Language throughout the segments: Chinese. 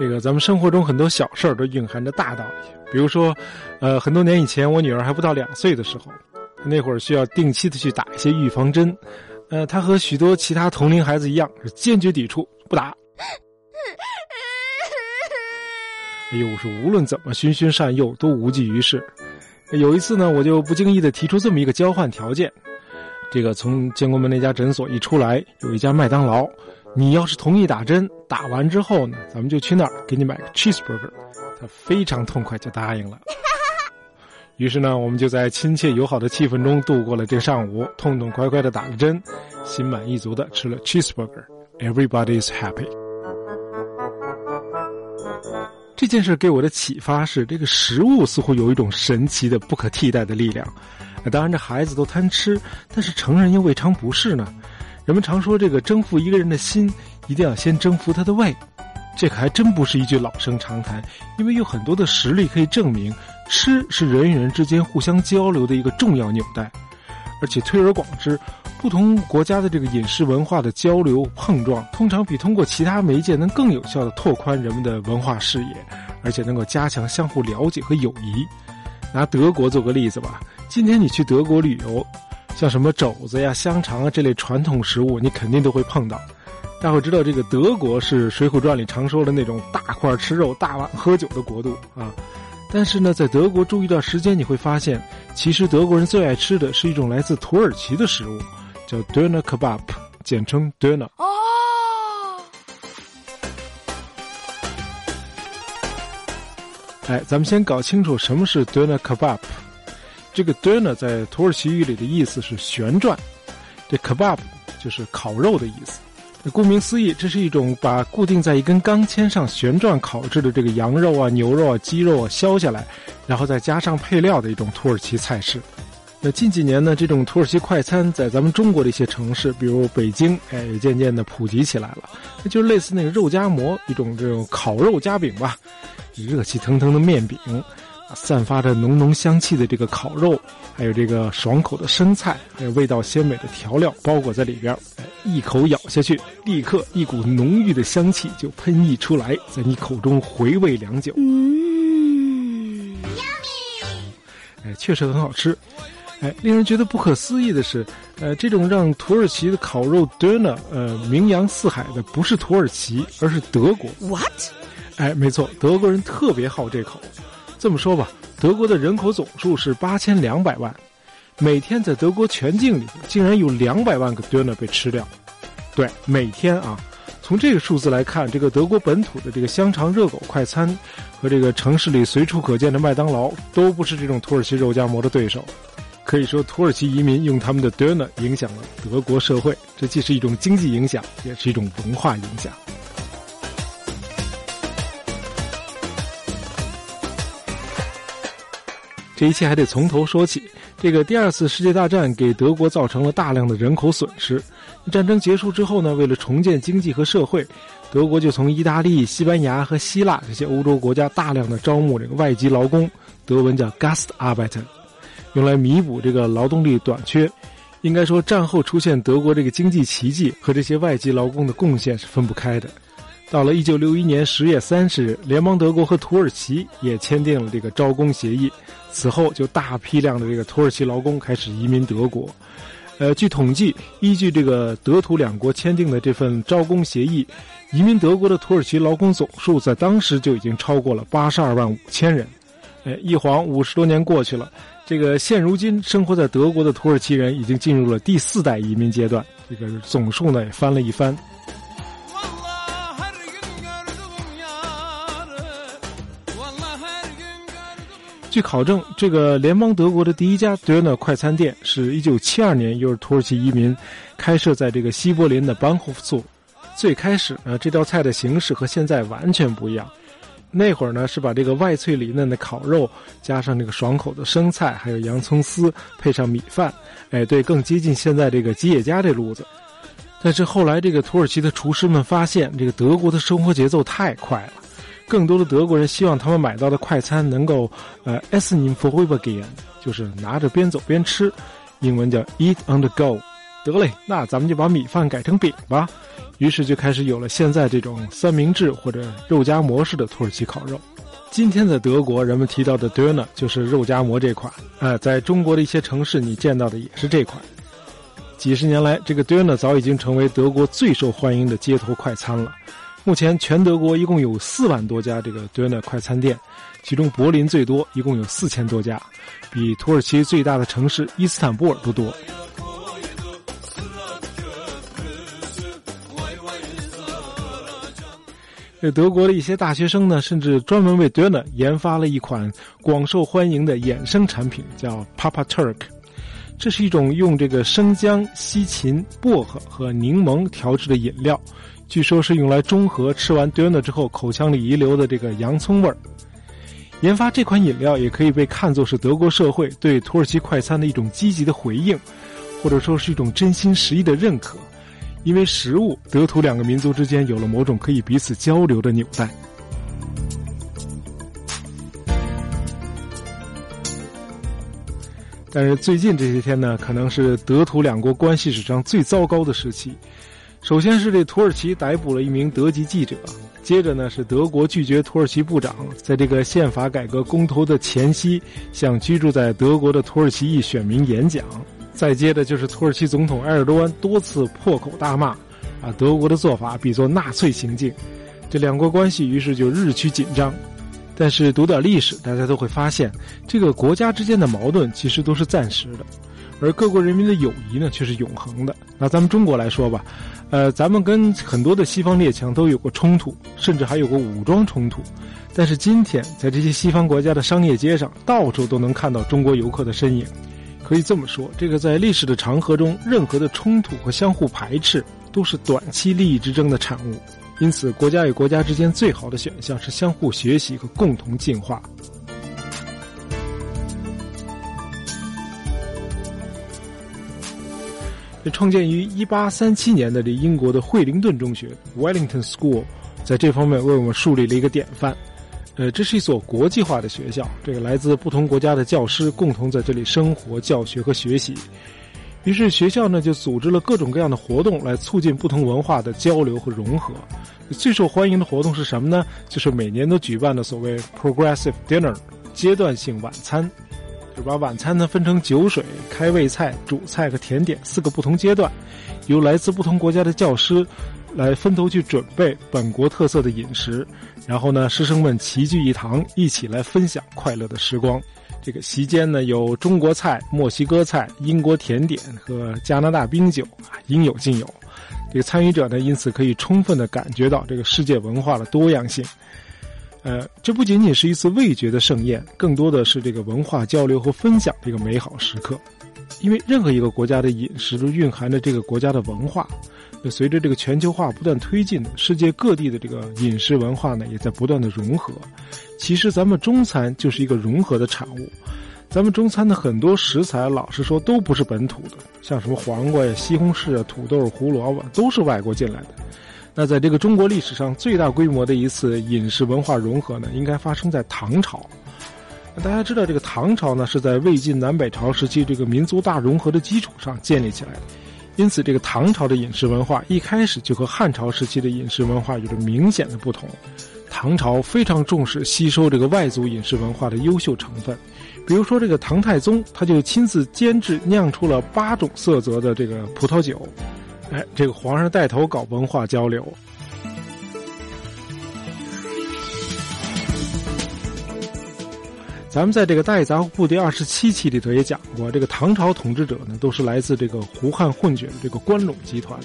这个咱们生活中很多小事儿都蕴含着大道理。比如说，呃，很多年以前，我女儿还不到两岁的时候，那会儿需要定期的去打一些预防针，呃，她和许多其他同龄孩子一样，是坚决抵触，不打。哎呦，是无论怎么循循善诱都无济于事。有一次呢，我就不经意的提出这么一个交换条件：这个从建国门那家诊所一出来，有一家麦当劳。你要是同意打针，打完之后呢，咱们就去那儿给你买个 cheeseburger。他非常痛快就答应了。于是呢，我们就在亲切友好的气氛中度过了这上午，痛痛快快的打了针，心满意足的吃了 cheeseburger。Everybody is happy。这件事给我的启发是，这个食物似乎有一种神奇的、不可替代的力量。当然，这孩子都贪吃，但是成人又未尝不是呢。人们常说，这个征服一个人的心，一定要先征服他的胃。这可还真不是一句老生常谈，因为有很多的实例可以证明，吃是人与人之间互相交流的一个重要纽带。而且推而广之，不同国家的这个饮食文化的交流碰撞，通常比通过其他媒介能更有效的拓宽人们的文化视野，而且能够加强相互了解和友谊。拿德国做个例子吧，今天你去德国旅游。像什么肘子呀、香肠啊这类传统食物，你肯定都会碰到。大伙知道，这个德国是《水浒传》里常说的那种大块吃肉、大碗喝酒的国度啊。但是呢，在德国住一段时间，你会发现，其实德国人最爱吃的是一种来自土耳其的食物，叫 Döner Kebab，简称 Döner。哦。哎，咱们先搞清楚什么是 Döner Kebab。这个 döner 在土耳其语里的意思是旋转，这 kebab 就是烤肉的意思。顾名思义，这是一种把固定在一根钢签上旋转烤制的这个羊肉啊、牛肉啊、鸡肉啊削下来，然后再加上配料的一种土耳其菜式。那近几年呢，这种土耳其快餐在咱们中国的一些城市，比如北京，哎，也渐渐的普及起来了。那就是类似那个肉夹馍，一种这种烤肉夹饼吧，热气腾腾的面饼。散发着浓浓香气的这个烤肉，还有这个爽口的生菜，还有味道鲜美的调料包裹在里边一口咬下去，立刻一股浓郁的香气就喷溢出来，在你口中回味良久。嗯，哎，确实很好吃。哎，令人觉得不可思议的是，呃，这种让土耳其的烤肉 döner 呃名扬四海的，不是土耳其，而是德国。What？哎，没错，德国人特别好这口。这么说吧，德国的人口总数是八千两百万，每天在德国全境里竟然有两百万个 döner 被吃掉。对，每天啊，从这个数字来看，这个德国本土的这个香肠、热狗快餐和这个城市里随处可见的麦当劳都不是这种土耳其肉夹馍的对手。可以说，土耳其移民用他们的 döner 影响了德国社会，这既是一种经济影响，也是一种文化影响。这一切还得从头说起。这个第二次世界大战给德国造成了大量的人口损失。战争结束之后呢，为了重建经济和社会，德国就从意大利、西班牙和希腊这些欧洲国家大量的招募这个外籍劳工，德文叫 Gastarbeiter，用来弥补这个劳动力短缺。应该说，战后出现德国这个经济奇迹和这些外籍劳工的贡献是分不开的。到了一九六一年十月三十日，联邦德国和土耳其也签订了这个招工协议。此后，就大批量的这个土耳其劳工开始移民德国。呃，据统计，依据这个德土两国签订的这份招工协议，移民德国的土耳其劳工总数在当时就已经超过了八十二万五千人。哎，一晃五十多年过去了，这个现如今生活在德国的土耳其人已经进入了第四代移民阶段，这个总数呢也翻了一番。据考证，这个联邦德国的第一家 döner 快餐店是一九七二年由土耳其移民开设在这个西柏林的 Bahnhof 最开始呢，这道菜的形式和现在完全不一样。那会儿呢，是把这个外脆里嫩的烤肉加上这个爽口的生菜，还有洋葱丝，配上米饭，哎，对，更接近现在这个吉野家这路子。但是后来，这个土耳其的厨师们发现，这个德国的生活节奏太快了。更多的德国人希望他们买到的快餐能够，呃，essen im Vorübergehen，就是拿着边走边吃，英文叫 eat on the go，得嘞，那咱们就把米饭改成饼吧。于是就开始有了现在这种三明治或者肉夹馍式的土耳其烤肉。今天在德国，人们提到的 döner 就是肉夹馍这款。哎，在中国的一些城市，你见到的也是这款。几十年来，这个 döner 早已经成为德国最受欢迎的街头快餐了。目前，全德国一共有四万多家这个 döner 快餐店，其中柏林最多，一共有四千多家，比土耳其最大的城市伊斯坦布尔都多。这德国的一些大学生呢，甚至专门为 Döner 研发了一款广受欢迎的衍生产品，叫 Papa Turk。这是一种用这个生姜、西芹、薄荷和柠檬调制的饮料，据说是用来中和吃完 Döner 之后口腔里遗留的这个洋葱味儿。研发这款饮料也可以被看作是德国社会对土耳其快餐的一种积极的回应，或者说是一种真心实意的认可。因为食物，德土两个民族之间有了某种可以彼此交流的纽带。但是最近这些天呢，可能是德土两国关系史上最糟糕的时期。首先是这土耳其逮捕了一名德籍记者，接着呢是德国拒绝土耳其部长在这个宪法改革公投的前夕向居住在德国的土耳其裔选民演讲。再接着就是土耳其总统埃尔多安多次破口大骂，啊，德国的做法比作纳粹行径，这两国关系于是就日趋紧张。但是读点历史，大家都会发现，这个国家之间的矛盾其实都是暂时的，而各国人民的友谊呢却是永恒的。拿咱们中国来说吧，呃，咱们跟很多的西方列强都有过冲突，甚至还有过武装冲突，但是今天在这些西方国家的商业街上，到处都能看到中国游客的身影。可以这么说，这个在历史的长河中，任何的冲突和相互排斥都是短期利益之争的产物。因此，国家与国家之间最好的选项是相互学习和共同进化。这创建于一八三七年的这英国的惠灵顿中学 （Wellington School） 在这方面为我们树立了一个典范。呃，这是一所国际化的学校，这个来自不同国家的教师共同在这里生活、教学和学习。于是学校呢就组织了各种各样的活动来促进不同文化的交流和融合。最受欢迎的活动是什么呢？就是每年都举办的所谓 Progressive Dinner 阶段性晚餐，把晚餐呢分成酒水、开胃菜、主菜和甜点四个不同阶段，由来自不同国家的教师。来分头去准备本国特色的饮食，然后呢，师生们齐聚一堂，一起来分享快乐的时光。这个席间呢，有中国菜、墨西哥菜、英国甜点和加拿大冰酒啊，应有尽有。这个参与者呢，因此可以充分的感觉到这个世界文化的多样性。呃，这不仅仅是一次味觉的盛宴，更多的是这个文化交流和分享这个美好时刻。因为任何一个国家的饮食都蕴含着这个国家的文化。随着这个全球化不断推进，世界各地的这个饮食文化呢，也在不断的融合。其实咱们中餐就是一个融合的产物。咱们中餐的很多食材，老实说都不是本土的，像什么黄瓜呀、西红柿啊、土豆、胡萝卜，都是外国进来的。那在这个中国历史上最大规模的一次饮食文化融合呢，应该发生在唐朝。大家知道，这个唐朝呢，是在魏晋南北朝时期这个民族大融合的基础上建立起来的。因此，这个唐朝的饮食文化一开始就和汉朝时期的饮食文化有着明显的不同。唐朝非常重视吸收这个外族饮食文化的优秀成分，比如说这个唐太宗，他就亲自监制酿出了八种色泽的这个葡萄酒。哎，这个皇上带头搞文化交流。咱们在这个《大杂货铺》第二十七期里头也讲过，这个唐朝统治者呢，都是来自这个胡汉混血的这个关陇集团，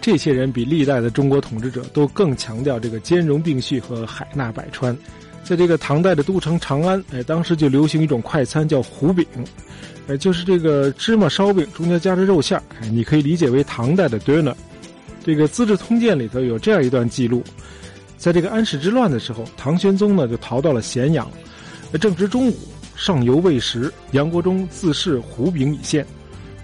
这些人比历代的中国统治者都更强调这个兼容并蓄和海纳百川。在这个唐代的都城长安，哎，当时就流行一种快餐叫胡饼，哎，就是这个芝麻烧饼中间夹着肉馅儿，哎，你可以理解为唐代的 dinner。这个《资治通鉴》里头有这样一段记录，在这个安史之乱的时候，唐玄宗呢就逃到了咸阳。正值中午，上游未食，杨国忠自恃胡饼已现，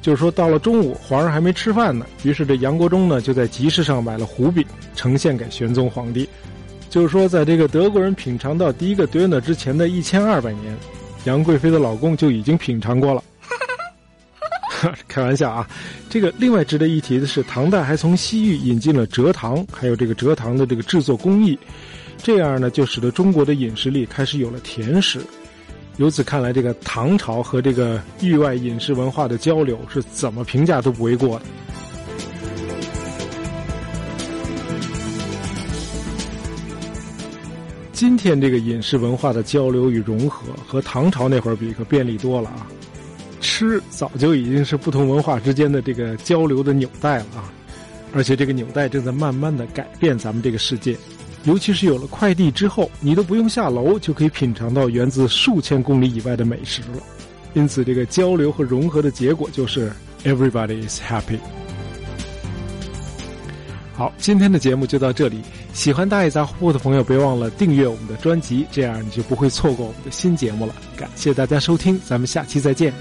就是说到了中午，皇上还没吃饭呢。于是这杨国忠呢，就在集市上买了胡饼，呈现给玄宗皇帝。就是说，在这个德国人品尝到第一个 dinner 之前的一千二百年，杨贵妃的老公就已经品尝过了。开玩笑啊！这个另外值得一提的是，唐代还从西域引进了蔗糖，还有这个蔗糖的这个制作工艺，这样呢，就使得中国的饮食里开始有了甜食。由此看来，这个唐朝和这个域外饮食文化的交流是怎么评价都不为过的。今天这个饮食文化的交流与融合，和唐朝那会儿比可便利多了啊！吃早就已经是不同文化之间的这个交流的纽带了啊！而且这个纽带正在慢慢的改变咱们这个世界，尤其是有了快递之后，你都不用下楼就可以品尝到源自数千公里以外的美食了。因此，这个交流和融合的结果就是 everybody is happy。好，今天的节目就到这里。喜欢大爷杂货铺的朋友，别忘了订阅我们的专辑，这样你就不会错过我们的新节目了。感谢大家收听，咱们下期再见。